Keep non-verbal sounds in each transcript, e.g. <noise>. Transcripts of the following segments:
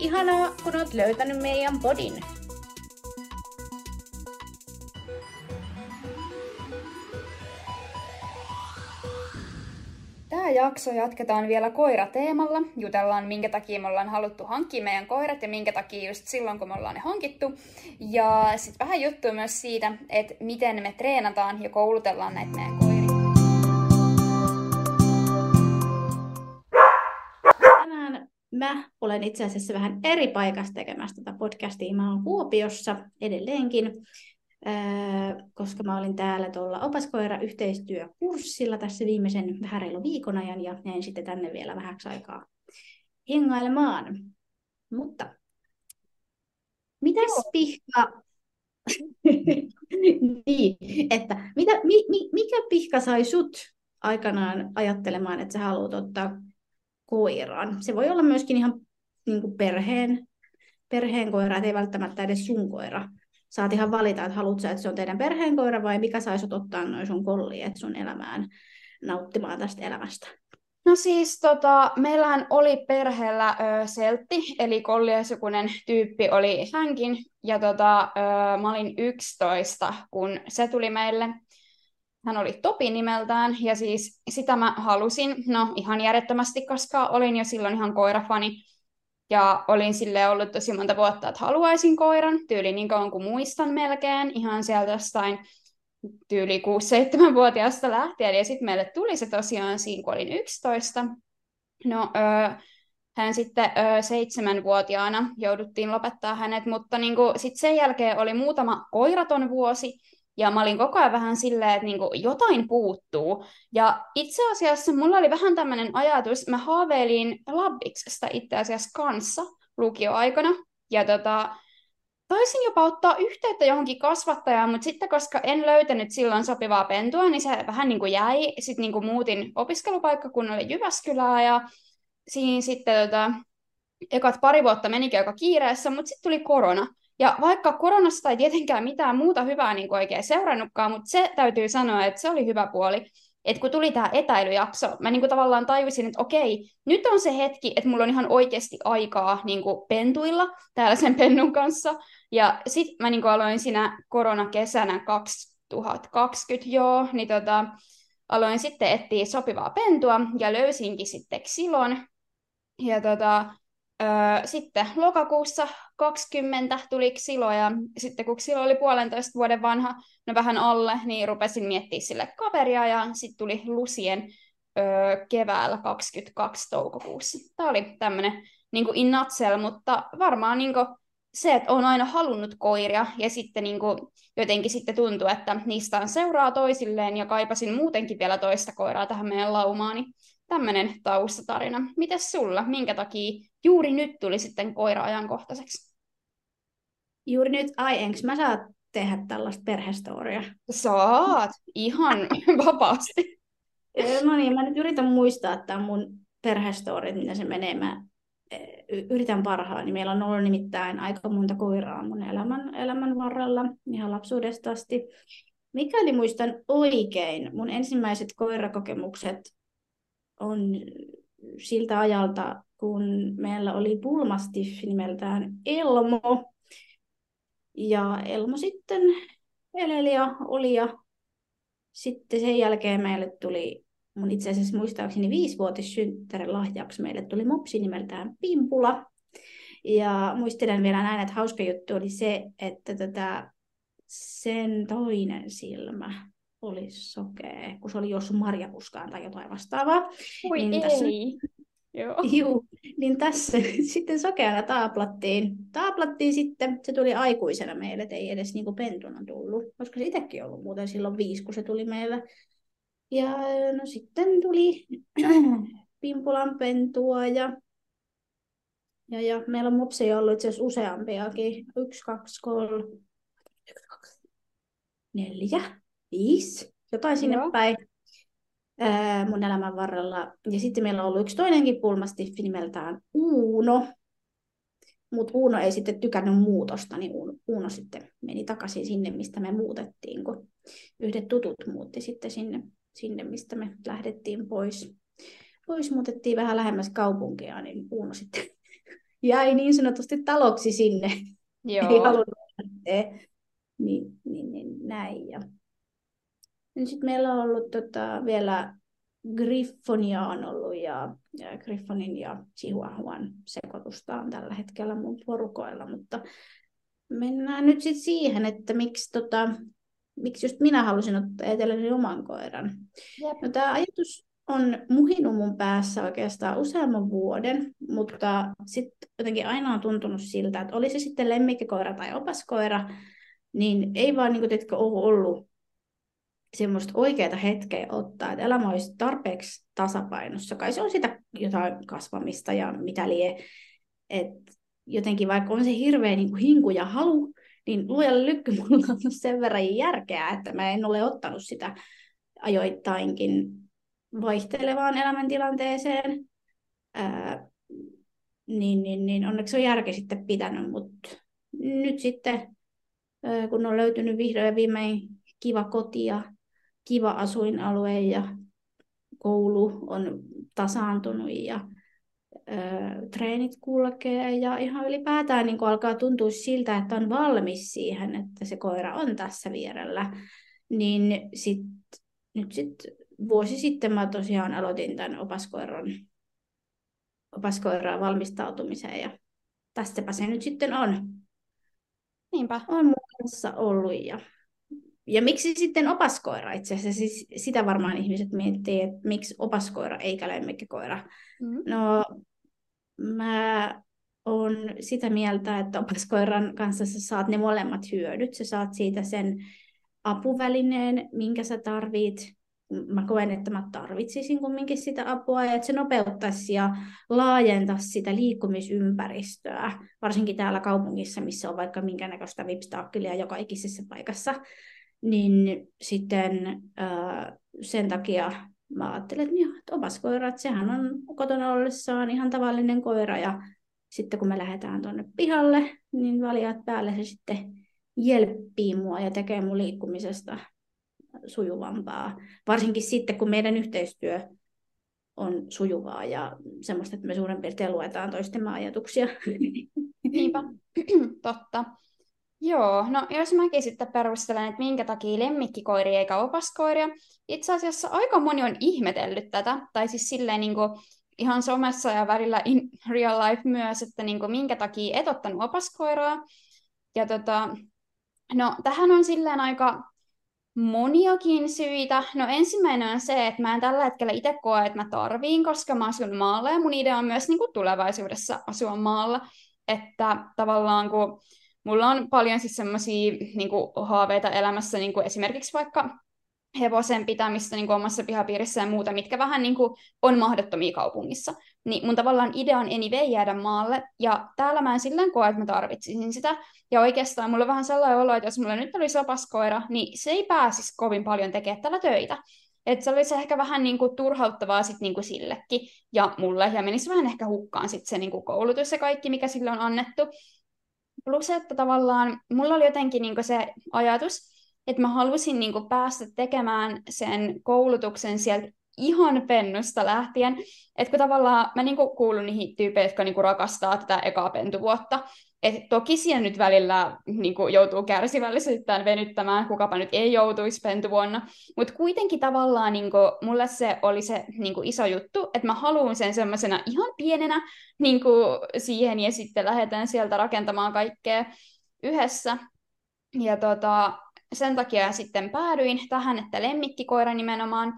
Ihanaa, kun oot löytänyt meidän podin. Tämä jakso jatketaan vielä koirateemalla. Jutellaan, minkä takia me ollaan haluttu hankkia meidän koirat ja minkä takia just silloin, kun me ollaan ne hankittu. Ja sitten vähän juttua myös siitä, että miten me treenataan ja koulutellaan näitä meidän koiria. Mä olen itse asiassa vähän eri paikassa tekemässä tätä podcastia. Mä oon Kuopiossa edelleenkin, koska mä olin täällä tuolla opaskoira-yhteistyökurssilla tässä viimeisen vähän reilu viikon ajan ja jäin sitten tänne vielä vähäksi aikaa hengailemaan. Mutta mitäs pihka... <laughs> niin, että mitä, mi, mi, mikä pihka sai sut aikanaan ajattelemaan, että sä haluat ottaa koiran? Se voi olla myöskin ihan niin kuin perheen, perheen koira, ei välttämättä edes sun koira saat ihan valita, että haluatko että se on teidän perheen koira vai mikä saisi ottaa noin sun kolliet sun elämään nauttimaan tästä elämästä? No siis tota, meillähän oli perheellä ö, seltti, eli kolliasukunen tyyppi oli hänkin, ja tota, ö, mä olin 11, kun se tuli meille. Hän oli Topi nimeltään, ja siis sitä mä halusin, no ihan järjettömästi, koska olin jo silloin ihan koirafani, ja olin sille ollut tosi monta vuotta, että haluaisin koiran, tyyli niin kauan kuin muistan melkein, ihan sieltä jostain tyyli 6-7-vuotiaasta lähtien. Ja sitten meille tuli se tosiaan siinä, kun olin 11. No, öö, hän sitten öö, seitsemänvuotiaana jouduttiin lopettaa hänet, mutta niin sitten sen jälkeen oli muutama koiraton vuosi, ja mä olin koko ajan vähän silleen, että niinku jotain puuttuu. Ja itse asiassa mulla oli vähän tämmöinen ajatus, mä haaveilin Labbiksesta itse asiassa kanssa lukioaikana. Ja tota, taisin jopa ottaa yhteyttä johonkin kasvattajaan, mutta sitten koska en löytänyt silloin sopivaa pentua, niin se vähän niin kuin jäi. Sitten niin kuin muutin opiskelupaikkakunnalle Jyväskylää ja siinä sitten tota, ekat pari vuotta menikin aika kiireessä, mutta sitten tuli korona. Ja vaikka koronasta ei tietenkään mitään muuta hyvää niin oikein seurannutkaan, mutta se täytyy sanoa, että se oli hyvä puoli, että kun tuli tämä etäilyjakso, mä niin kuin tavallaan tajusin, että okei, nyt on se hetki, että mulla on ihan oikeasti aikaa niin kuin pentuilla täällä sen pennun kanssa. Ja sitten mä niin kuin aloin siinä koronakesänä 2020, joo, niin tota, aloin sitten etsiä sopivaa pentua ja löysinkin sitten Xilon. Ja tota, Öö, sitten lokakuussa 20 tuli Xilo ja sitten kun Xilo oli puolentoista vuoden vanha, no vähän alle, niin rupesin miettimään sille kaveria ja sitten tuli Lusien öö, keväällä 22 toukokuussa. Tämä oli tämmöinen niin in nutshell, mutta varmaan niin kuin, se, että olen aina halunnut koiria ja sitten niin kuin, jotenkin sitten tuntuu, että niistä on seuraa toisilleen ja kaipasin muutenkin vielä toista koiraa tähän meidän laumaan, niin tämmöinen taustatarina. Mites sulla? Minkä takia juuri nyt tuli sitten koira ajankohtaiseksi? Juuri nyt, ai enkö mä saa tehdä tällaista perhestoria? Saat, ihan <laughs> vapaasti. No niin, mä nyt yritän muistaa tämä mun perhestory, miten se menee. Mä yritän parhaani. Meillä on ollut nimittäin aika monta koiraa mun elämän, elämän varrella, ihan lapsuudesta asti. Mikäli muistan oikein, mun ensimmäiset koirakokemukset on siltä ajalta, kun meillä oli pulmastiff nimeltään Elmo. Ja Elmo sitten eleli ja oli ja sitten sen jälkeen meille tuli, mun itse asiassa muistaakseni viisivuotis lahjaksi, meille tuli mopsi nimeltään Pimpula. Ja muistelen vielä näin, että hauska juttu oli se, että tätä, sen toinen silmä oli sokea, kun se oli jossain marjapuskaan tai jotain vastaavaa. Oi niin ei. Tässä, <laughs> Joo. Juu, niin tässä <laughs> sitten sokeana taaplattiin. Taaplattiin sitten, se tuli aikuisena meille, ei edes niinku pentuna tullut, koska se itsekin ollut muuten silloin viisi, kun se tuli meille. Ja no sitten tuli <clears throat> Pimpulan pentua ja ja, ja meillä on mopseja ollut itse asiassa useampiakin. Yksi, kaksi, kolme, yksi, kaksi, neljä, viisi, jotain sinne Joo. päin ää, mun elämän varrella. Ja sitten meillä on ollut yksi toinenkin pulmastiffi nimeltään Uuno. Mutta Uuno ei sitten tykännyt muutosta, niin Uuno, Uuno sitten meni takaisin sinne, mistä me muutettiin, kun yhdet tutut muutti sitten sinne, sinne mistä me lähdettiin pois. Pois muutettiin vähän lähemmäs kaupunkia, niin Uuno sitten <laughs> jäi niin sanotusti taloksi sinne. <laughs> Joo. Ei halunnut lähteä. Niin, niin, niin näin. Ja sitten meillä on ollut tota, vielä Griffonia on ollut ja, ja Griffonin ja Chihuahuan sekoitusta on tällä hetkellä mun porukoilla, mutta mennään nyt sitten siihen, että miksi, tota, miksi just minä halusin ottaa itselleni oman koiran. Jep. No, tämä ajatus on muhinut mun päässä oikeastaan useamman vuoden, mutta sitten jotenkin aina on tuntunut siltä, että olisi sitten lemmikkikoira tai opaskoira, niin ei vaan niin kuin, ole ollut semmoista oikeaa hetkeä ottaa, että elämä olisi tarpeeksi tasapainossa. Kai se on sitä jotain kasvamista ja mitä lie. Et jotenkin vaikka on se hirveä niin kuin hinku ja halu, niin luojalle lykky mulla on sen verran järkeä, että mä en ole ottanut sitä ajoittainkin vaihtelevaan elämäntilanteeseen. Ää, niin, niin, niin onneksi on järki sitten pitänyt, mutta nyt sitten, kun on löytynyt vihdoin ja viimein kiva koti ja kiva asuinalue ja koulu on tasaantunut ja ö, treenit kulkee ja ihan ylipäätään niin alkaa tuntua siltä, että on valmis siihen, että se koira on tässä vierellä. Niin sit, nyt sitten vuosi sitten mä tosiaan aloitin tämän opaskoiran, opaskoiraa valmistautumiseen ja tästäpä se nyt sitten on. Niinpä. On kanssa ollut ja ja miksi sitten opaskoira itse asiassa? Siis sitä varmaan ihmiset miettii, että miksi opaskoira eikä lemmikkikoira. Mm. No, mä on sitä mieltä, että opaskoiran kanssa sä saat ne molemmat hyödyt. Sä saat siitä sen apuvälineen, minkä sä tarvit. Mä koen, että mä tarvitsisin kumminkin sitä apua ja että se nopeuttaisi ja laajentaisi sitä liikkumisympäristöä, varsinkin täällä kaupungissa, missä on vaikka minkä näköistä vipstaakkelia joka ikisessä paikassa niin sitten äh, sen takia mä ajattelin, että, joo, että opaskoira, että sehän on kotona ollessaan ihan tavallinen koira ja sitten kun me lähdetään tuonne pihalle, niin valijat päälle se sitten jelppii mua ja tekee mun liikkumisesta sujuvampaa. Varsinkin sitten, kun meidän yhteistyö on sujuvaa ja semmoista, että me suurin piirtein luetaan toistemme ajatuksia. Niinpä, <clears throat> totta. Joo, no jos mäkin sitten perustelen, että minkä takia lemmikkikoiria eikä opaskoiria. Itse asiassa aika moni on ihmetellyt tätä, tai siis silleen niin kuin ihan somessa ja välillä in real life myös, että niin kuin minkä takia et ottanut opaskoiraa. Ja tota, no tähän on silleen aika moniakin syitä. No ensimmäinen on se, että mä en tällä hetkellä itse koe, että mä tarviin, koska mä asun maalla ja mun idea on myös niin kuin tulevaisuudessa asua maalla. Että tavallaan kun mulla on paljon siis semmoisia niin haaveita elämässä, niin kuin esimerkiksi vaikka hevosen pitämistä niin kuin omassa pihapiirissä ja muuta, mitkä vähän niin kuin on mahdottomia kaupungissa. Niin mun tavallaan idea on anyway jäädä maalle, ja täällä mä en silleen koe, että mä tarvitsisin sitä. Ja oikeastaan mulla on vähän sellainen olo, että jos mulla nyt olisi opaskoira, niin se ei pääsisi kovin paljon tekemään tällä töitä. Että se olisi ehkä vähän niin kuin turhauttavaa sit niin kuin sillekin ja mulle, ja menisi vähän ehkä hukkaan sit se niin kuin koulutus ja kaikki, mikä sille on annettu. Plus, että tavallaan mulla oli jotenkin niin se ajatus, että mä halusin niin päästä tekemään sen koulutuksen sieltä ihan pennusta lähtien. Että kun tavallaan mä niin kuulun niihin tyypeihin, jotka niin rakastaa tätä ekaa pentuvuotta, et toki siellä nyt välillä niin kuin, joutuu kärsivällisyyttään venyttämään, kukapa nyt ei joutuisi pentuvuonna, mutta kuitenkin tavallaan niin kuin, mulle se oli se niin kuin, iso juttu, että mä haluan sen semmoisena ihan pienenä niin kuin, siihen ja sitten lähdetään sieltä rakentamaan kaikkea yhdessä. Ja tota, sen takia sitten päädyin tähän, että lemmikkikoira nimenomaan.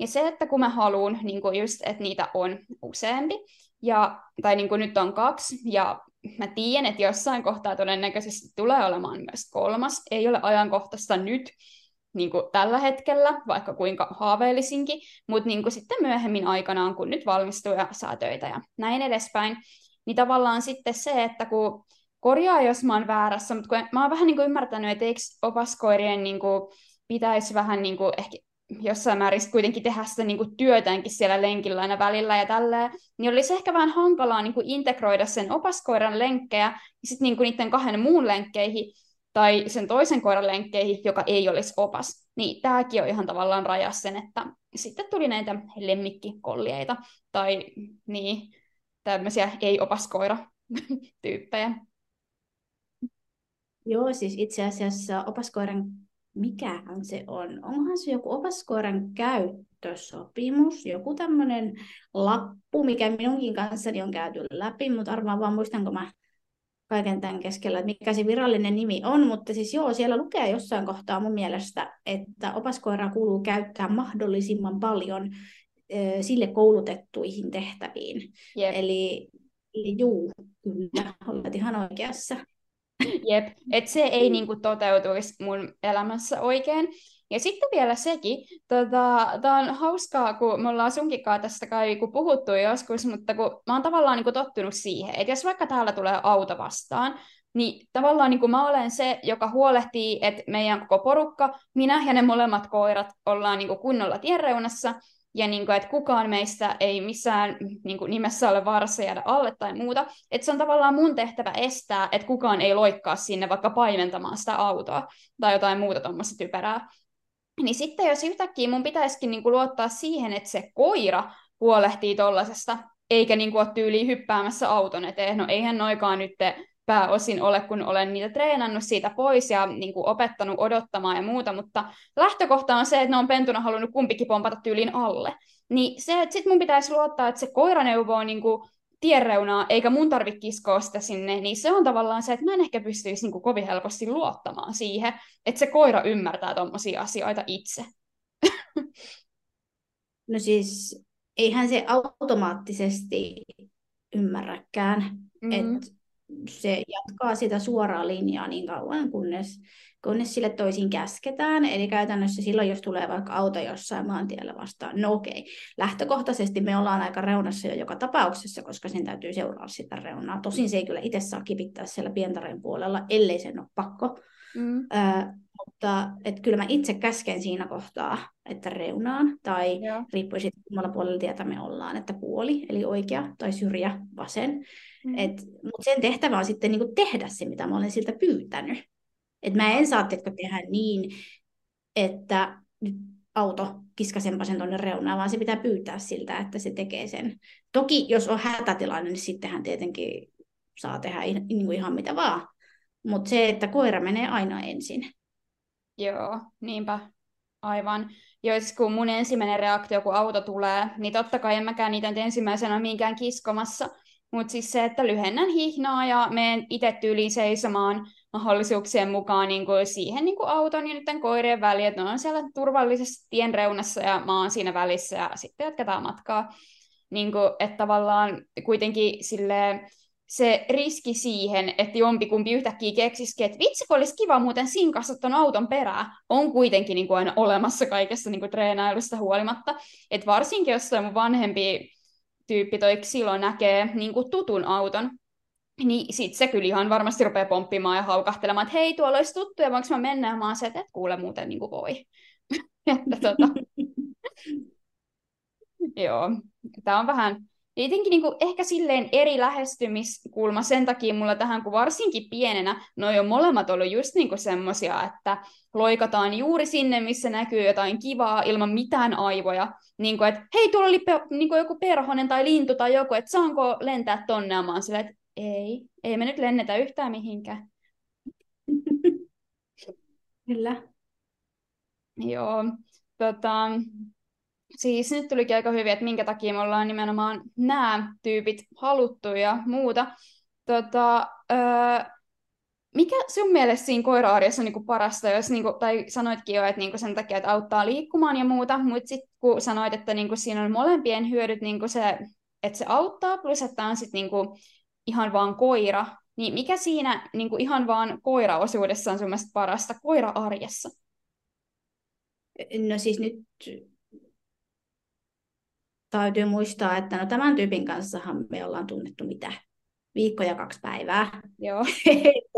Ja se, että kun mä haluan niin just, että niitä on useampi, ja, tai niin kuin nyt on kaksi, ja mä tiedän, että jossain kohtaa todennäköisesti tulee olemaan myös kolmas. Ei ole ajankohtaista nyt niin kuin tällä hetkellä, vaikka kuinka haaveellisinkin, mutta niin kuin sitten myöhemmin aikanaan, kun nyt valmistuu ja saa töitä ja näin edespäin. niin tavallaan sitten se, että kun korjaa, jos mä oon väärässä, mutta kun mä oon vähän niin kuin ymmärtänyt, että eikö opaskoirien niin kuin pitäisi vähän niin kuin ehkä jossain määrin kuitenkin tehdä sitä niin kuin työtäänkin siellä lenkillä aina välillä ja tälleen, niin olisi ehkä vähän hankalaa niin kuin integroida sen opaskoiran lenkkejä ja sitten niin kuin niiden kahden muun lenkkeihin tai sen toisen koiran lenkkeihin, joka ei olisi opas. Niin tämäkin on ihan tavallaan rajas sen, että sitten tuli näitä lemmikkikollieita tai niin, tämmöisiä ei-opaskoira-tyyppejä. <laughs> Joo, siis itse asiassa opaskoiran mikähän se on? Onhan se joku opaskoiran käyttösopimus, joku tämmöinen lappu, mikä minunkin kanssani on käyty läpi, mutta arvaan vaan muistanko mä kaiken tämän keskellä, että mikä se virallinen nimi on, mutta siis joo, siellä lukee jossain kohtaa mun mielestä, että opaskoiraa kuuluu käyttää mahdollisimman paljon sille koulutettuihin tehtäviin. Yep. Eli, eli juu, kyllä, olet ihan oikeassa. <laughs> Jep, että se ei niinku toteutuisi mun elämässä oikein. Ja sitten vielä sekin, tota, tämä on hauskaa, kun me ollaan sunkikaan tästä kai kun puhuttu joskus, mutta kun mä oon tavallaan niinku tottunut siihen, että jos vaikka täällä tulee auto vastaan, niin tavallaan niin kuin mä olen se, joka huolehtii, että meidän koko porukka, minä ja ne molemmat koirat ollaan niin kuin kunnolla tienreunassa, ja niin kuin, että kukaan meistä ei missään niin kuin, nimessä ole vaarassa jäädä alle tai muuta. Että se on tavallaan mun tehtävä estää, että kukaan ei loikkaa sinne vaikka paimentamaan sitä autoa tai jotain muuta tuommoista typerää. Niin sitten jos yhtäkkiä mun pitäisikin niin kuin, luottaa siihen, että se koira huolehtii tollasesta, eikä niin kuin, ole tyyliin hyppäämässä auton eteen. No eihän noikaan nyt pääosin ole, kun olen niitä treenannut siitä pois ja niin kuin opettanut odottamaan ja muuta, mutta lähtökohta on se, että ne on pentuna halunnut kumpikin pompata tyylin alle. Niin se, että sit mun pitäisi luottaa, että se koira neuvoo niin kuin tienreunaa, eikä mun tarvitse kiskoa sitä sinne, niin se on tavallaan se, että mä en ehkä pystyisi niin kuin kovin helposti luottamaan siihen, että se koira ymmärtää tuommoisia asioita itse. <laughs> No siis, eihän se automaattisesti ymmärräkään, mm. että se jatkaa sitä suoraa linjaa niin kauan, kunnes, kunnes sille toisin käsketään. Eli käytännössä silloin, jos tulee vaikka auto jossain maantiellä vastaan, no okei, lähtökohtaisesti me ollaan aika reunassa jo joka tapauksessa, koska sen täytyy seuraa sitä reunaa. Tosin se ei kyllä itse saa kipittää siellä pientarin puolella, ellei sen ole pakko. Mm. Ö, mutta et kyllä mä itse käsken siinä kohtaa, että reunaan, tai Joo. riippuu siitä, kummalla puolella tietä me ollaan, että puoli, eli oikea, tai syrjä, vasen. Mm. Mutta sen tehtävä on sitten niinku tehdä se, mitä mä olen siltä pyytänyt. Et mä en saa tehdä niin, että nyt auto kiskasenpa sen tuonne reunaan, vaan se pitää pyytää siltä, että se tekee sen. Toki jos on hätätilanne, niin sittenhän tietenkin saa tehdä niin kuin ihan mitä vaan. Mutta se, että koira menee aina ensin. Joo, niinpä. Aivan. Joo, siis kun mun ensimmäinen reaktio, kun auto tulee, niin totta kai en mäkään niitä nyt ensimmäisenä minkään kiskomassa. Mutta siis se, että lyhennän hihnaa ja menen itse tyyliin seisomaan mahdollisuuksien mukaan niin kuin siihen niin kuin auton ja nyt koirien väliin, että ne on siellä turvallisessa tien reunassa ja mä oon siinä välissä ja sitten jatketaan matkaa. Niin kuin, että tavallaan kuitenkin silleen, se riski siihen, että jompikumpi yhtäkkiä keksisikin, että vitsi, kun olisi kiva muuten sinkassa tuon auton perää, on kuitenkin niin kuin aina olemassa kaikessa niin kuin treenailusta huolimatta. Et varsinkin, jos on mun vanhempi tyyppi toi silloin näkee niin kuin tutun auton, niin sit se kyllä ihan varmasti rupeaa pomppimaan ja haukahtelemaan, että hei, tuolla olisi tuttu, ja voinko mä mennä, ja mä oon se, että et kuule muuten niin kuin voi. <laughs> että tota... <laughs> Joo, tämä on vähän, Jotenkin niin kuin ehkä silleen eri lähestymiskulma sen takia mulla tähän, kun varsinkin pienenä, noi on molemmat ollut just niin kuin semmosia, että loikataan juuri sinne, missä näkyy jotain kivaa ilman mitään aivoja. Niin kuin, että hei, tuolla oli pe- niin kuin joku perhonen tai lintu tai joku, että saanko lentää tonne? Ja mä oon silleen, että ei, ei me nyt lennetä yhtään mihinkään. Kyllä. Joo, tota, siis nyt tulikin aika hyvin, että minkä takia me ollaan nimenomaan nämä tyypit haluttu ja muuta. Tota, öö, mikä sun mielestä siinä koira-arjessa on niinku parasta, jos, niinku, tai sanoitkin jo, että niinku sen takia, että auttaa liikkumaan ja muuta, mutta sitten kun sanoit, että niinku siinä on molempien hyödyt, niinku se, että se auttaa, plus että on sitten niinku ihan vaan koira, niin mikä siinä niinku ihan vaan koiraosuudessa on sun mielestä parasta koira-arjessa? No siis nyt täytyy muistaa, että no tämän tyypin kanssahan me ollaan tunnettu mitä viikko ja kaksi päivää. Joo.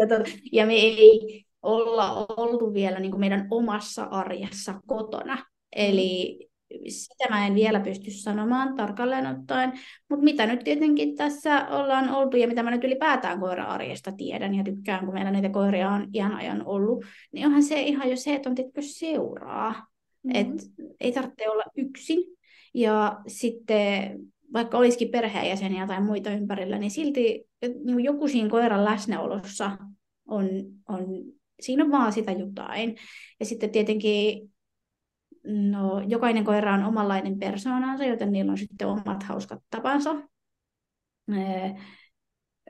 <laughs> ja me ei olla oltu vielä niin kuin meidän omassa arjessa kotona. Eli sitä mä en vielä pysty sanomaan tarkalleen ottaen, mutta mitä nyt tietenkin tässä ollaan oltu ja mitä mä nyt ylipäätään koira-arjesta tiedän ja tykkään, kun meillä niitä koiria on iän ajan ollut, niin onhan se ihan jo se, että on tietysti seuraa. Mm-hmm. Et ei tarvitse olla yksin. Ja sitten vaikka olisikin perheenjäseniä tai muita ympärillä, niin silti niin joku siinä koiran läsnäolossa on, on, siinä on vaan sitä jotain. Ja sitten tietenkin no, jokainen koira on omanlainen persoonansa, joten niillä on sitten omat hauskat tapansa.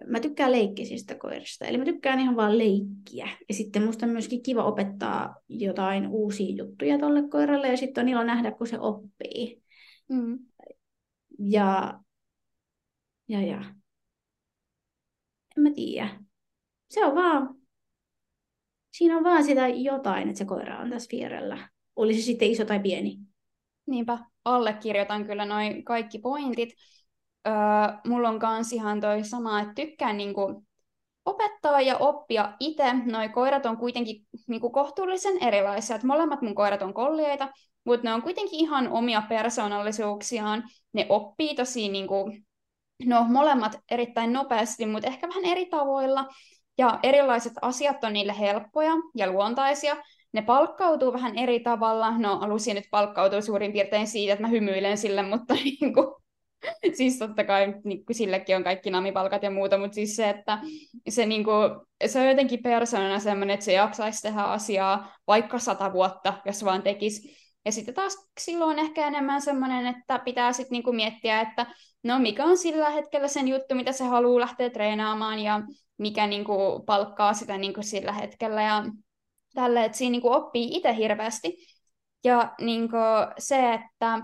Mä tykkään leikkisistä koirista, eli mä tykkään ihan vaan leikkiä. Ja sitten musta on myöskin kiva opettaa jotain uusia juttuja tolle koiralle, ja sitten on ilo nähdä, kun se oppii. Mm. Ja, ja, ja. En mä tiedä. Se on vaan, siinä on vaan sitä jotain, että se koira on tässä vierellä oli se sitten iso tai pieni. Niinpä, allekirjoitan kyllä noin kaikki pointit. Öö, mulla on kans ihan toi sama, että tykkään niinku opettaa ja oppia itse. Noi koirat on kuitenkin niinku kohtuullisen erilaisia. Et molemmat mun koirat on kollieita, mutta ne on kuitenkin ihan omia persoonallisuuksiaan. Ne oppii tosi niinku, no molemmat erittäin nopeasti, mutta ehkä vähän eri tavoilla. Ja erilaiset asiat on niille helppoja ja luontaisia, ne palkkautuu vähän eri tavalla. No alussa nyt palkkautuu suurin piirtein siitä, että mä hymyilen sille, mutta <laughs> niin kuin, <laughs> siis totta kai niin kuin sillekin on kaikki namipalkat ja muuta, mutta siis se, että se, niin kuin, se on jotenkin persoonana sellainen, että se jaksaisi tehdä asiaa vaikka sata vuotta, jos vaan tekisi. Ja sitten taas silloin ehkä enemmän semmoinen, että pitää sitten niinku miettiä, että no mikä on sillä hetkellä sen juttu, mitä se haluaa lähteä treenaamaan ja mikä niinku palkkaa sitä niinku sillä hetkellä. Ja tälle, että siinä niin kuin oppii itse hirveästi. Ja niin kuin se, että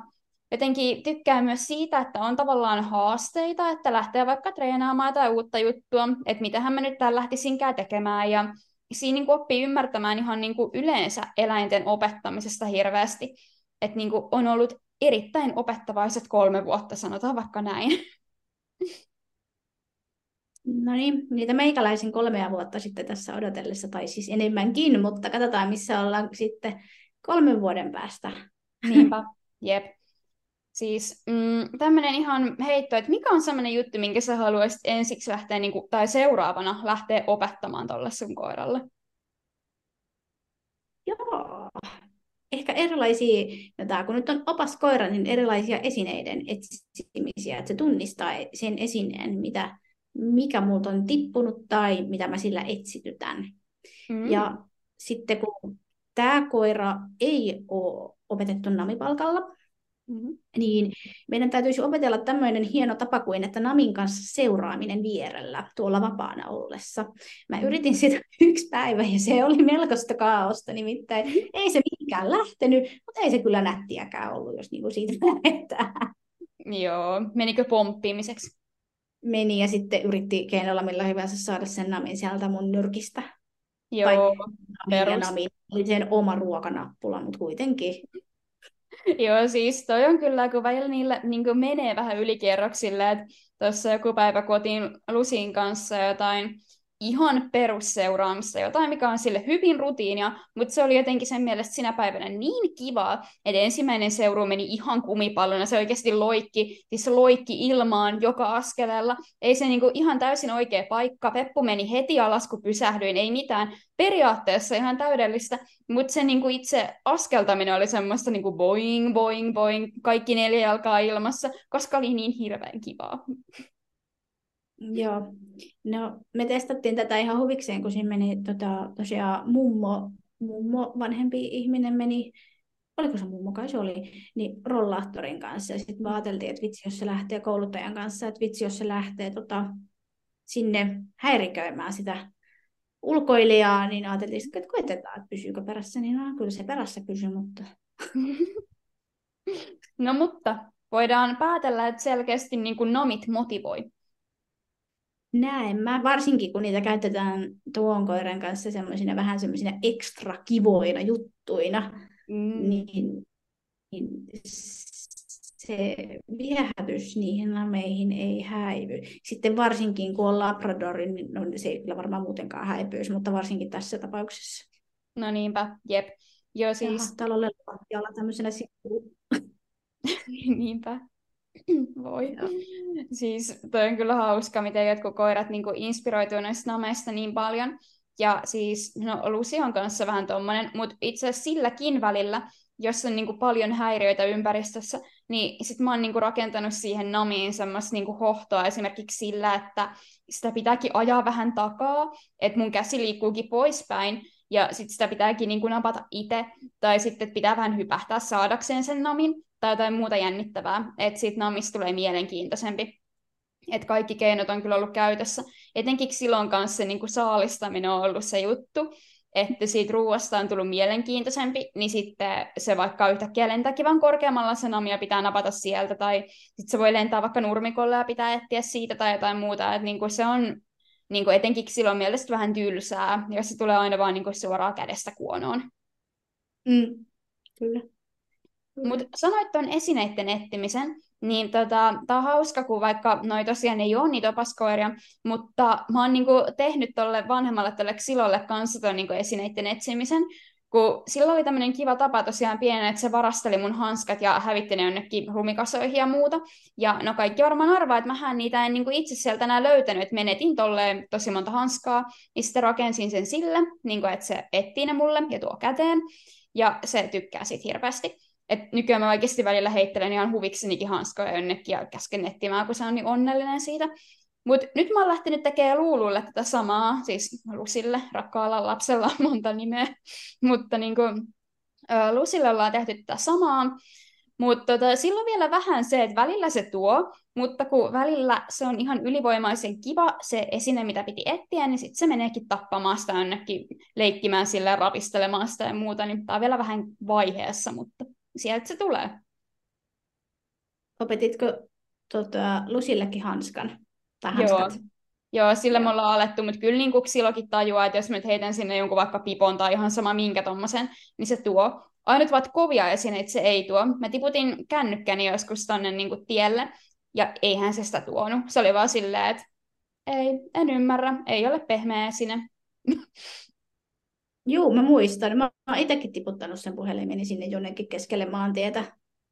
jotenkin tykkää myös siitä, että on tavallaan haasteita, että lähtee vaikka treenaamaan tai uutta juttua, että mitähän mä nyt täällä lähtisinkään tekemään. Ja siinä niin kuin oppii ymmärtämään ihan niin kuin yleensä eläinten opettamisesta hirveästi. Että niin kuin on ollut erittäin opettavaiset kolme vuotta, sanotaan vaikka näin. No niin, niitä meikäläisin kolmea vuotta sitten tässä odotellessa, tai siis enemmänkin, mutta katsotaan missä ollaan sitten kolmen vuoden päästä. Niinpä, jep. Siis mm, tämmöinen ihan heitto, että mikä on semmoinen juttu, minkä sä haluaisit ensiksi lähteä, niin kuin, tai seuraavana lähteä opettamaan tuolle sun koiralle? Joo, ehkä erilaisia, no tää, kun nyt on opas koira, niin erilaisia esineiden etsimisiä, että se tunnistaa sen esineen, mitä mikä multa on tippunut tai mitä mä sillä etsitytän. Mm. Ja sitten kun tämä koira ei ole opetettu namipalkalla, mm-hmm. niin meidän täytyisi opetella tämmöinen hieno tapa kuin, että Namin kanssa seuraaminen vierellä tuolla vapaana ollessa. Mä mm-hmm. yritin sitä <laughs> yksi päivä ja se oli melkoista kaaosta, nimittäin mm-hmm. ei se mihinkään lähtenyt, mutta ei se kyllä nättiäkään ollut, jos niinku siitä <laughs> lähdetään. Joo, menikö pomppiimiseksi? meni ja sitten yritti keinolla millä hyvänsä saada sen namin sieltä mun nyrkistä. Joo, tai namin oli sen oma ruokanappula, mutta kuitenkin. Joo, siis toi on kyllä, kun välillä niillä niin menee vähän ylikierroksille, että tuossa joku päivä kotiin Lusin kanssa jotain ihan perusseuraamista, jotain, mikä on sille hyvin rutiinia, mutta se oli jotenkin sen mielestä sinä päivänä niin kivaa, että ensimmäinen seuru meni ihan kumipallona, se oikeasti loikki, siis loikki ilmaan joka askeleella, ei se niinku ihan täysin oikea paikka, Peppu meni heti alas, kun pysähdyin, ei mitään, periaatteessa ihan täydellistä, mutta se niinku itse askeltaminen oli semmoista niinku boing, boing, boing, kaikki neljä jalkaa ilmassa, koska oli niin hirveän kivaa. Joo, no me testattiin tätä ihan huvikseen, kun siinä meni tota, tosiaan mummo, mummo, vanhempi ihminen meni, oliko se mummo, kai se oli, niin rollaattorin kanssa. Ja sitten ajateltiin, että vitsi, jos se lähtee kouluttajan kanssa, että vitsi, jos se lähtee tota, sinne häiriköimään sitä ulkoilijaa, niin ajateltiin, että koetetaan, että pysyykö perässä, niin no, kyllä se perässä pysyy, mutta... <laughs> No mutta voidaan päätellä, että selkeästi niin kuin nomit motivoi. Näen mä, varsinkin kun niitä käytetään tuon koiran kanssa semmoisina vähän semmoisina ekstra kivoina juttuina, mm. niin, niin se viehätys niihin nameihin ei häivy. Sitten varsinkin kun on Labradorin, niin no, se ei kyllä varmaan muutenkaan häipyisi, mutta varsinkin tässä tapauksessa. No niinpä, jep. Joo, siis... Jaha, täällä on tämmöisenä sivu. <laughs> niinpä. <clears throat> Voi. Joo. Siis toi on kyllä hauska, miten jotkut koirat niin inspiroituu noista nameista niin paljon. Ja siis, no Lucy on kanssa vähän tommonen, mutta itse asiassa silläkin välillä, jos on niinku paljon häiriöitä ympäristössä, niin sit mä oon niinku rakentanut siihen namiin semmoista niinku hohtoa esimerkiksi sillä, että sitä pitääkin ajaa vähän takaa, että mun käsi liikkuukin poispäin, ja sitten sitä pitääkin niinku napata itse, tai sitten pitää vähän hypähtää saadakseen sen namin, tai jotain muuta jännittävää, että siitä namista tulee mielenkiintoisempi. Että kaikki keinot on kyllä ollut käytössä. Etenkin silloin kanssa se niin kuin saalistaminen on ollut se juttu, että siitä ruoasta on tullut mielenkiintoisempi, niin sitten se vaikka yhtäkkiä lentääkin vaan korkeammalla se namia pitää napata sieltä, tai sitten se voi lentää vaikka nurmikolle ja pitää etsiä siitä tai jotain muuta, että niin kuin se on niin kuin etenkin silloin mielestä vähän tylsää, jos se tulee aina vaan niin kuin suoraan kädestä kuonoon. Mm, kyllä. Mutta sanoit tuon esineiden etsimisen, niin tota, tämä on hauska, kun vaikka noi tosiaan ei ole niitä opaskoiria, mutta mä oon niinku tehnyt tolle vanhemmalle tälle Xilolle kanssa tuon niinku esineiden etsimisen, kun sillä oli tämmöinen kiva tapa tosiaan pienen, että se varasteli mun hanskat ja hävitti ne jonnekin rumikasoihin ja muuta. Ja no kaikki varmaan arvaa, että mähän niitä en niinku itse sieltä enää löytänyt, että menetin tolleen tosi monta hanskaa, niin sitten rakensin sen sille, niinku, että se etsii ne mulle ja tuo käteen. Ja se tykkää sit hirveästi. Et nykyään mä oikeasti välillä heittelen ihan huviksenikin hanskoja jonnekin ja käsken etsimään, kun se on niin onnellinen siitä. Mutta nyt mä oon lähtenyt tekemään Luululle tätä samaa, siis Lusille, rakkaalla lapsella on monta nimeä, <laughs> mutta niin kuin, Lusille ollaan tehty tätä samaa, mutta tota, silloin vielä vähän se, että välillä se tuo, mutta kun välillä se on ihan ylivoimaisen kiva se esine, mitä piti etsiä, niin sitten se meneekin tappamaan sitä jonnekin leikkimään sillä rapistelemaan sitä ja muuta, niin tämä on vielä vähän vaiheessa, mutta sieltä se tulee. Opetitko tota, Lusillekin hanskan? Tai hanskat? Joo. Joo, sillä Joo. me ollaan alettu, mutta kyllä niin Silokin tajuaa, että jos mä nyt heitän sinne jonkun vaikka pipon tai ihan sama minkä tommosen, niin se tuo. Ainut vaan kovia esineitä se ei tuo. Mä tiputin kännykkäni joskus tonne niin kuin tielle, ja eihän se sitä tuonut. Se oli vaan silleen, että ei, en ymmärrä, ei ole pehmeä esine. <laughs> Joo, mä muistan. Mä oon itsekin tiputtanut sen puhelimeni sinne jonnekin keskelle maantietä.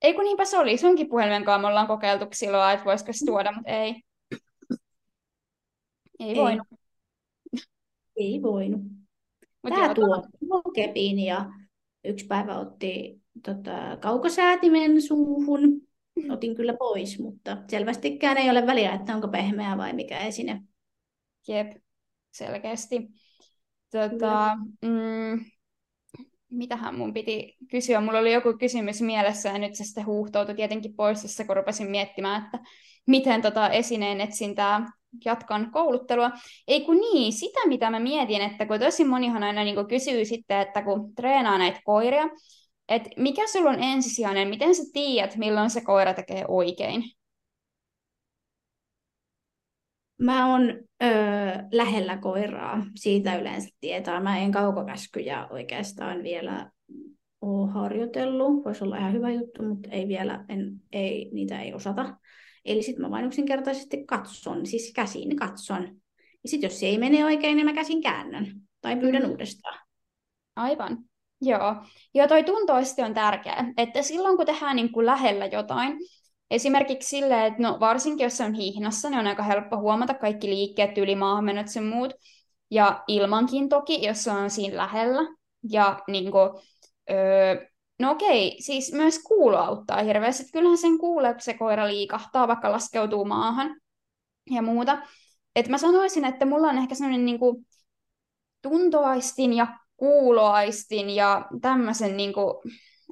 Ei kun niinpä se oli. Sunkin puhelimen kanssa me ollaan kokeiltu silloin, että voisiko se tuoda, mutta ei. Ei, ei. voinut. Ei voinut. Mut Tämä tuo, tuo kepin ja yksi päivä otti tota, kaukosäätimen suuhun. Otin kyllä pois, mutta selvästikään ei ole väliä, että onko pehmeä vai mikä esine. Jep, selkeästi. Tota, mm, mitähän mun piti kysyä? Mulla oli joku kysymys mielessä ja nyt se sitten huuhtoutui tietenkin pois, jossa kun rupesin miettimään, että miten tota esineen etsintää jatkan kouluttelua. Ei kun niin, sitä mitä mä mietin, että kun tosi monihan aina niin kysyy sitten, että kun treenaa näitä koiria, että mikä sulla on ensisijainen, miten sä tiedät, milloin se koira tekee oikein? Mä oon öö, lähellä koiraa, siitä yleensä tietää. Mä en kaukokäskyjä oikeastaan vielä ole harjoitellut. Voisi olla ihan hyvä juttu, mutta ei vielä, en, ei, niitä ei osata. Eli sitten mä vain yksinkertaisesti katson, siis käsin katson. Ja sitten jos se ei mene oikein, niin mä käsin käännän tai pyydän mm. uudestaan. Aivan. Joo. Joo, toi tuntoisti on tärkeä. Että silloin kun tehdään niin kuin lähellä jotain, Esimerkiksi sille, että no varsinkin jos on hihnassa, niin on aika helppo huomata kaikki liikkeet, yli maahanmenot sen muut. Ja ilmankin toki, jos on siinä lähellä. Ja niin kuin, öö, no okei, siis myös kuulo auttaa hirveästi. Kyllähän sen kuulee, kun se koira liikahtaa, vaikka laskeutuu maahan ja muuta. Et mä sanoisin, että mulla on ehkä sellainen niin kuin, tuntoaistin ja kuuloaistin ja tämmöisen niin kuin,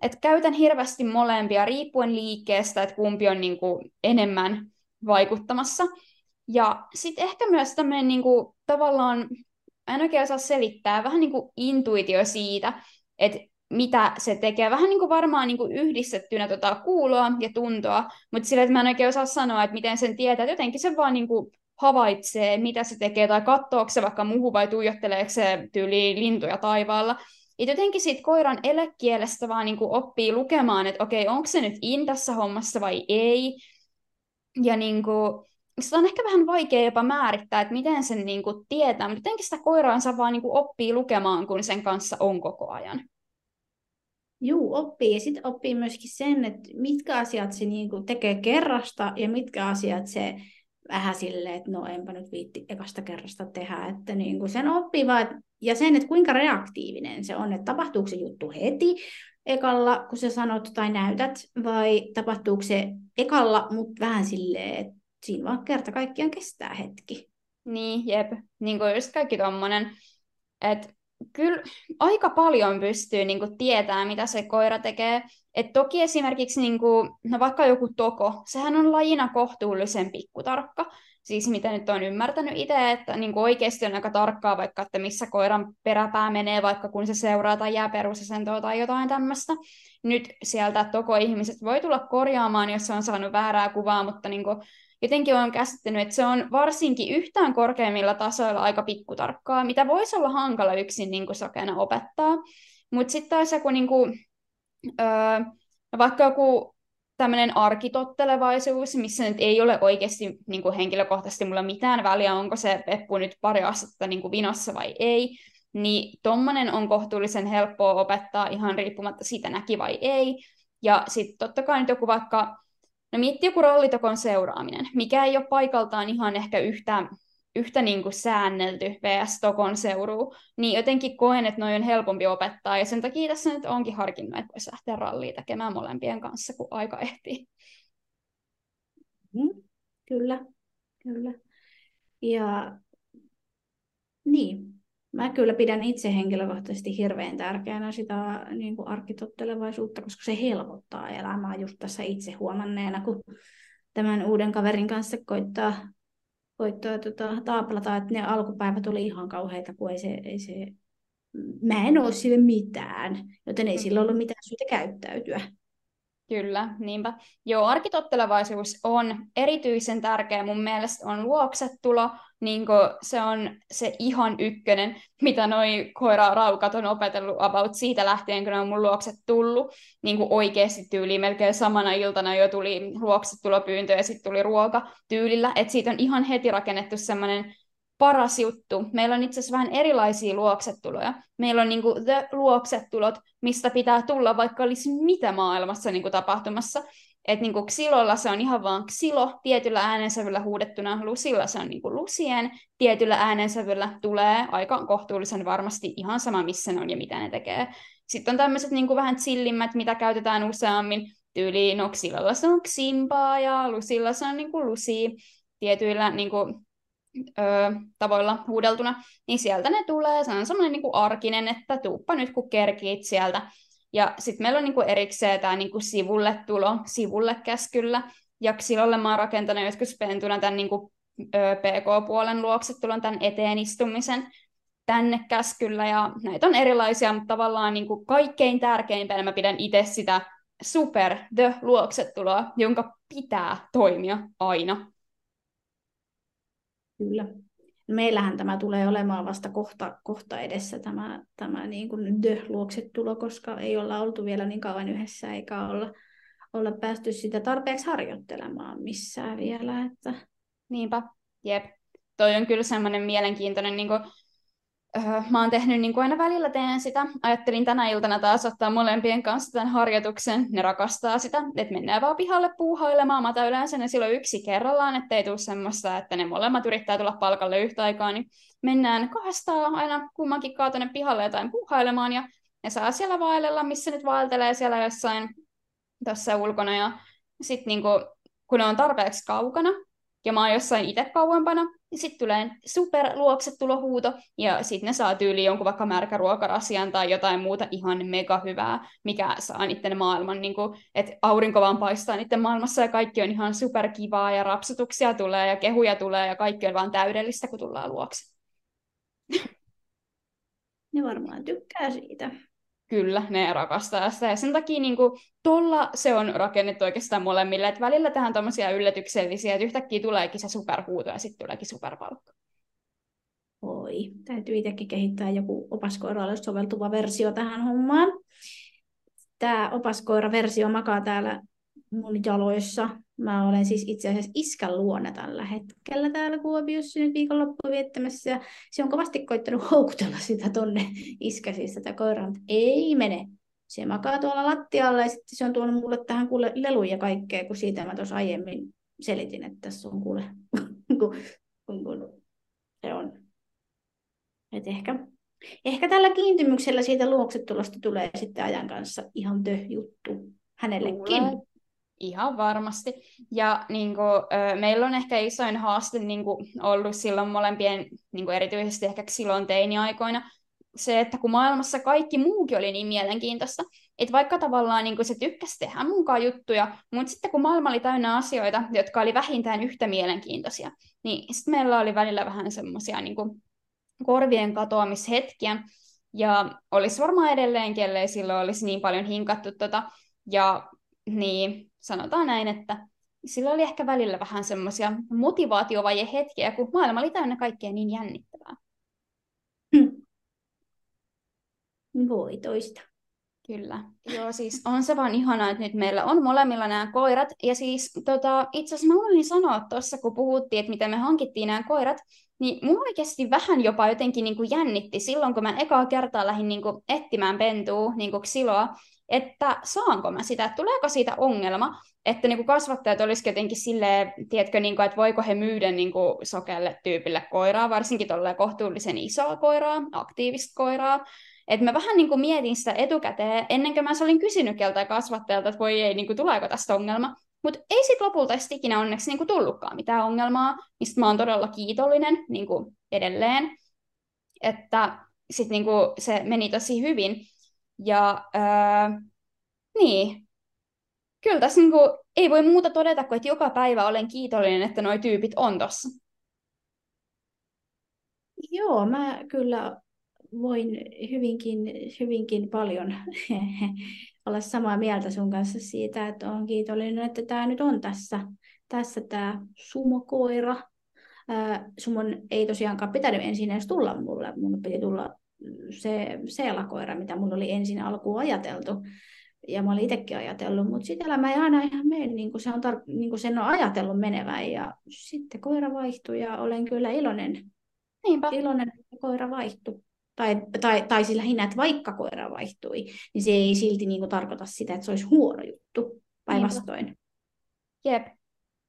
että käytän hirveästi molempia riippuen liikkeestä, että kumpi on niin kuin enemmän vaikuttamassa. Ja sitten ehkä myös tämmöinen niin kuin, tavallaan, en oikein osaa selittää, vähän niin kuin intuitio siitä, että mitä se tekee. Vähän niin kuin varmaan niin kuin yhdistettynä tota kuuloa ja tuntoa, mutta sillä, että mä en oikein osaa sanoa, että miten sen tietää. Että jotenkin se vaan niin kuin havaitsee, mitä se tekee, tai katsoako se vaikka muuhun vai tuijotteleeko se tyyli lintuja taivaalla. Et jotenkin siitä koiran elekielestä vaan niin kuin oppii lukemaan, että okei, onko se nyt in tässä hommassa vai ei. Ja niin kuin, sitä on ehkä vähän vaikea jopa määrittää, että miten sen niin kuin tietää, mutta jotenkin sitä koiraansa vaan niin kuin oppii lukemaan, kun sen kanssa on koko ajan. Juu, oppii. Ja sitten oppii myöskin sen, että mitkä asiat se niinku tekee kerrasta ja mitkä asiat se vähän silleen, että no enpä nyt viitti ekasta kerrasta tehdä. Että niinku sen oppii vaan, ja sen, että kuinka reaktiivinen se on, että tapahtuuko se juttu heti ekalla, kun sä sanot tai näytät, vai tapahtuuko se ekalla, mutta vähän silleen, että siinä vaan kerta kaikkiaan kestää hetki. Niin, jep. Niin kuin just kaikki tommonen, että kyllä aika paljon pystyy niin kuin, tietää, mitä se koira tekee. Et toki esimerkiksi niin kuin, no vaikka joku toko, sehän on lajina kohtuullisen pikkutarkka. Siis mitä nyt on ymmärtänyt itse, että niin kuin oikeasti on aika tarkkaa vaikka, että missä koiran peräpää menee, vaikka kun se seuraa tai jää perusasentoa tai jotain tämmöistä. Nyt sieltä toko ihmiset voi tulla korjaamaan, jos on saanut väärää kuvaa, mutta niin kuin, jotenkin olen käsittänyt, että se on varsinkin yhtään korkeimmilla tasoilla aika pikkutarkkaa, mitä voisi olla hankala yksin niin kuin sokena opettaa. Mutta sitten taas joku, niin kuin, öö, vaikka joku tämmöinen arkitottelevaisuus, missä nyt ei ole oikeasti niin kuin henkilökohtaisesti mulla mitään väliä, onko se peppu nyt pari astetta niin kuin vinossa vai ei, niin tommonen on kohtuullisen helppoa opettaa ihan riippumatta siitä näki vai ei. Ja sitten totta kai nyt joku vaikka No mietti joku rollitokon seuraaminen, mikä ei ole paikaltaan ihan ehkä yhtä, yhtä niin kuin säännelty vs. tokon seuruu, niin jotenkin koen, että noin on helpompi opettaa, ja sen takia tässä nyt onkin harkinnut, että voisi lähteä ralliin tekemään molempien kanssa, kun aika ehtii. Mm, kyllä, kyllä. Ja niin, Mä kyllä pidän itse henkilökohtaisesti hirveän tärkeänä sitä niin kuin arkitottelevaisuutta, koska se helpottaa elämää just tässä itse huomanneena, kun tämän uuden kaverin kanssa koittaa, koittaa tota, taaplata, että ne alkupäivät oli ihan kauheita, kun ei se, ei se mä en ole sille mitään, joten ei sillä ollut mitään syytä käyttäytyä. Kyllä, niinpä. Joo, arkitottelevaisuus on erityisen tärkeä. Mun mielestä on luoksetulo, niin se on se ihan ykkönen, mitä noi koira-raukat on opetellut about siitä lähtien, kun ne on mun luokset tullut. Niin kuin oikeasti tyyli melkein samana iltana jo tuli luoksetulopyyntö ja sitten tuli ruoka tyylillä. Että siitä on ihan heti rakennettu semmoinen paras juttu. Meillä on itse asiassa vähän erilaisia luoksetuloja. Meillä on niin kuin the luoksetulot, mistä pitää tulla, vaikka olisi mitä maailmassa niin kuin tapahtumassa. Että niin ksilolla se on ihan vaan ksilo tietyllä äänensävyllä huudettuna, lusilla se on niin kuin lusien, tietyllä äänensävyllä tulee aika kohtuullisen varmasti ihan sama, missä ne on ja mitä ne tekee. Sitten on tämmöiset niin kuin vähän chillimmät, mitä käytetään useammin, tyyliin, no ksilolla se on ksimpaa ja lusilla se on niin kuin lusi tietyillä niin kuin, ö, tavoilla huudeltuna, niin sieltä ne tulee. Se on semmoinen niin kuin arkinen, että tuuppa nyt kun kerkiit sieltä. Ja sitten meillä on niin kuin erikseen tämä niin kuin sivulle tulo, sivulle käskyllä. Ja Xilolle mä oon rakentanut joskus pentuna tämän niin kuin, ö, PK-puolen luokse tulon tämän eteen istumisen tänne käskyllä. Ja näitä on erilaisia, mutta tavallaan niin kuin kaikkein tärkeimpänä mä pidän itse sitä super the luoksetuloa, jonka pitää toimia aina. Kyllä. Meillähän tämä tulee olemaan vasta kohta, kohta edessä tämä, tämä niin kuin the-luoksetulo, koska ei olla oltu vielä niin kauan yhdessä eikä olla, olla päästy sitä tarpeeksi harjoittelemaan missään vielä. Että... Niinpä, jep. Toi on kyllä semmoinen mielenkiintoinen niin kuin öö, mä oon tehnyt niin kuin aina välillä teen sitä. Ajattelin tänä iltana taas ottaa molempien kanssa tämän harjoituksen. Ne rakastaa sitä, että mennään vaan pihalle puuhailemaan. Mä yleensä ne silloin yksi kerrallaan, ettei tule semmoista, että ne molemmat yrittää tulla palkalle yhtä aikaa. Niin mennään kahdestaan aina kummankin kaa pihalle jotain puuhailemaan ja ne saa siellä vaellella, missä nyt vaeltelee siellä jossain tässä ulkona. Ja sitten niin kun ne on tarpeeksi kaukana, ja mä oon jossain itse kauempana, niin sitten tulee super luoksetulohuuto, ja sitten ne saa tyyliin jonkun vaikka märkäruokarasian tai jotain muuta ihan mega hyvää, mikä saa niiden maailman, niin että aurinko vaan paistaa niiden maailmassa, ja kaikki on ihan super kivaa, ja rapsutuksia tulee, ja kehuja tulee, ja kaikki on vaan täydellistä, kun tullaan luokse. Ne varmaan tykkää siitä. Kyllä, ne rakastaa sitä. Ja sen takia niin kuin, tolla se on rakennettu oikeastaan molemmille. Että välillä tähän tuommoisia yllätyksellisiä, että yhtäkkiä tuleekin se superhuuto ja sitten tuleekin superpalkka. Voi. Täytyy itsekin kehittää joku opaskoiralle soveltuva versio tähän hommaan. Tämä opaskoira-versio makaa täällä mun jaloissa. Mä olen siis itse asiassa iskän luona tällä hetkellä täällä Kuopiossa nyt viikonloppu viettämässä. Ja se on kovasti koittanut houkutella sitä tonne iskäsiin sitä koiraa, ei mene. Se makaa tuolla lattialla ja sitten se on tuonut mulle tähän kuule leluja kaikkea, kun siitä mä tuossa aiemmin selitin, että tässä on kuule, <laughs> se on. Et ehkä, ehkä tällä kiintymyksellä siitä luoksetulosta tulee sitten ajan kanssa ihan tö juttu hänellekin. Luulen. Ihan varmasti. Ja niin kuin, meillä on ehkä isoin haaste niin kuin, ollut silloin molempien, niin kuin erityisesti ehkä silloin teiniaikoina, se, että kun maailmassa kaikki muukin oli niin mielenkiintoista, että vaikka tavallaan niin se tykkäsi tehdä mukaan juttuja, mutta sitten kun maailma oli täynnä asioita, jotka oli vähintään yhtä mielenkiintoisia, niin sitten meillä oli välillä vähän semmoisia niin korvien katoamishetkiä, ja olisi varmaan edelleen, kellei silloin olisi niin paljon hinkattu tota, ja niin sanotaan näin, että sillä oli ehkä välillä vähän semmoisia motivaatiovaje hetkiä, kun maailma oli täynnä kaikkea niin jännittävää. <clears throat> Voi toista. Kyllä. Joo, siis on se vaan ihanaa, että nyt meillä on molemmilla nämä koirat. Ja siis tota, itse asiassa mä unohdin sanoa tuossa, kun puhuttiin, että miten me hankittiin nämä koirat, niin mua oikeasti vähän jopa jotenkin niin kuin jännitti silloin, kun mä ekaa kertaa lähdin niin kuin etsimään pentua, niin kuin ksiloa, että saanko mä sitä, että tuleeko siitä ongelma, että niin kuin kasvattajat olisivat jotenkin silleen, tiedätkö, niin kuin, että voiko he myydä niin kuin sokelle tyypille koiraa, varsinkin tolleen kohtuullisen isoa koiraa, aktiivista koiraa, että mä vähän niin kuin mietin sitä etukäteen, ennen kuin mä olin kysynyt keltä kasvattajalta, että voi ei, niin kuin, tuleeko tästä ongelma. Mutta ei sitten lopulta sit ikinä onneksi niin kuin tullutkaan mitään ongelmaa, mistä mä oon todella kiitollinen niin kuin edelleen. Että sitten niin se meni tosi hyvin. Ja öö, niin, kyllä tässä niin kuin, ei voi muuta todeta kuin, että joka päivä olen kiitollinen, että nuo tyypit on tossa. Joo, mä kyllä voin hyvinkin, hyvinkin paljon <laughs> olla samaa mieltä sun kanssa siitä, että olen kiitollinen, että tämä nyt on tässä, tässä tämä sumokoira. Sumon ei tosiaankaan pitänyt ensin edes tulla mulle, mun piti tulla se seelakoira, mitä mulla oli ensin alkuun ajateltu. Ja mä olin itsekin ajatellut, mutta sitten elämä ei aina ihan mene niin kuin, se on tar- niin kuin sen on ajatellut menevän. Ja sitten koira vaihtui ja olen kyllä iloinen, Niinpä. iloinen että koira vaihtui. Tai, tai, tai sillä lähinnä, että vaikka koira vaihtui, niin se ei silti niin kuin tarkoita sitä, että se olisi huono juttu. Päinvastoin. Jep.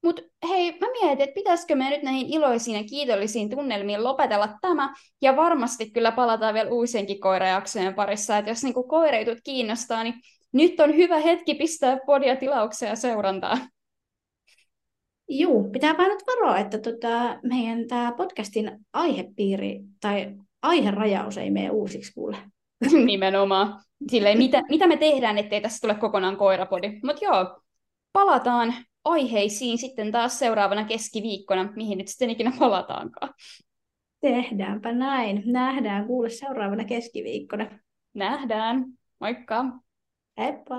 Mutta hei, mä mietin, että pitäisikö me nyt näihin iloisiin ja kiitollisiin tunnelmiin lopetella tämä, ja varmasti kyllä palataan vielä uusienkin koirajaksojen parissa, että jos niinku koireitut kiinnostaa, niin nyt on hyvä hetki pistää podia tilauksia ja seurantaa. Juu, pitää vain nyt varoa, että tota, meidän tämä podcastin aihepiiri tai aiherajaus ei mene uusiksi kuule. <laughs> Nimenomaan. Silleen, mitä, mitä me tehdään, ettei tässä tule kokonaan koirapodi. Mutta joo, palataan aiheisiin sitten taas seuraavana keskiviikkona, mihin nyt sitten ikinä palataankaan. Tehdäänpä näin. Nähdään kuule seuraavana keskiviikkona. Nähdään. Moikka. Heippa.